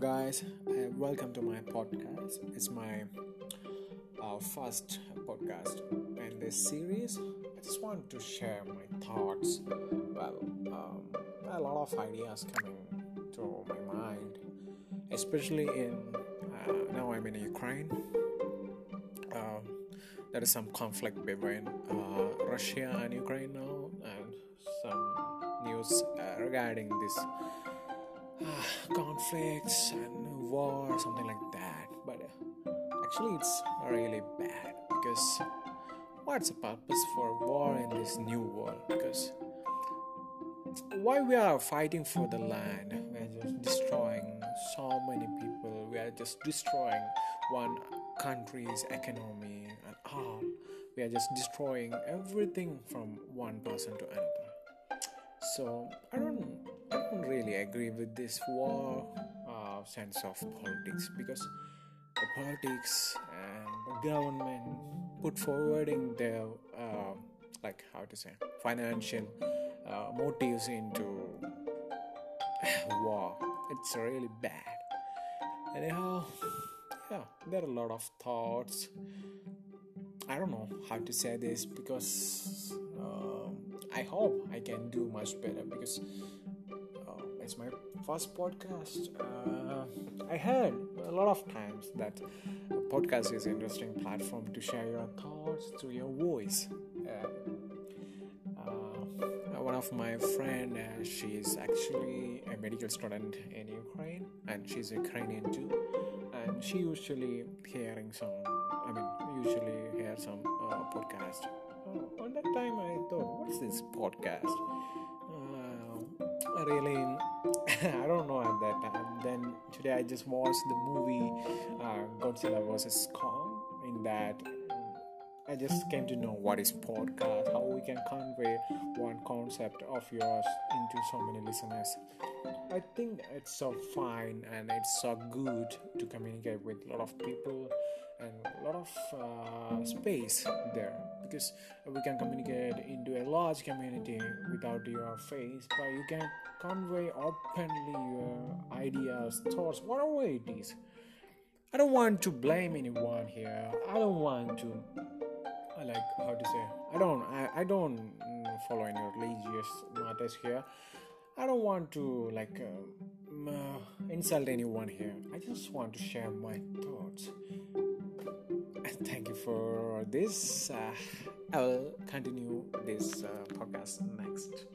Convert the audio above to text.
guys. Uh, welcome to my podcast. It's my uh, first podcast in this series. I just want to share my thoughts. Well, um, a lot of ideas coming to my mind, especially in uh, now I'm in Ukraine. Um, there is some conflict between uh, Russia and Ukraine now, and some news uh, regarding this conflicts and war, something like that. But uh, actually, it's really bad because what's the purpose for war in this new world? Because why we are fighting for the land? We are just destroying so many people. We are just destroying one country's economy and all. We are just destroying everything from one person to another. So I don't I don't really agree with this war uh, sense of politics because the politics and the government put forwarding their uh, like how to say financial uh, motives into war. It's really bad. Anyhow, yeah, there are a lot of thoughts. I don't know how to say this because um, I hope I can do much better because it's my first podcast. Uh, I heard a lot of times that podcast is an interesting platform to share your thoughts through your voice. Uh, uh, one of my friend, uh, she is actually a medical student in Ukraine, and she's Ukrainian too. And she usually hearing some, I mean, usually hear some uh, podcast. Oh, on that time, I thought, what's this podcast? Really I don't know at that time. Then today I just watched the movie uh, Godzilla vs Kong. In that, I just came to know what is podcast, how we can convey one concept of yours into so many listeners. I think it's so fine and it's so good to communicate with a lot of people and a lot of uh, space there because we can communicate into a large community without your face but you can convey openly your ideas thoughts whatever it is. I don't want to blame anyone here. I don't want to like how to say i don't i, I don't follow any religious matters here. I don't want to like uh, uh, insult anyone here. I just want to share my thoughts. Thank you for this. Uh, I will continue this uh, podcast next.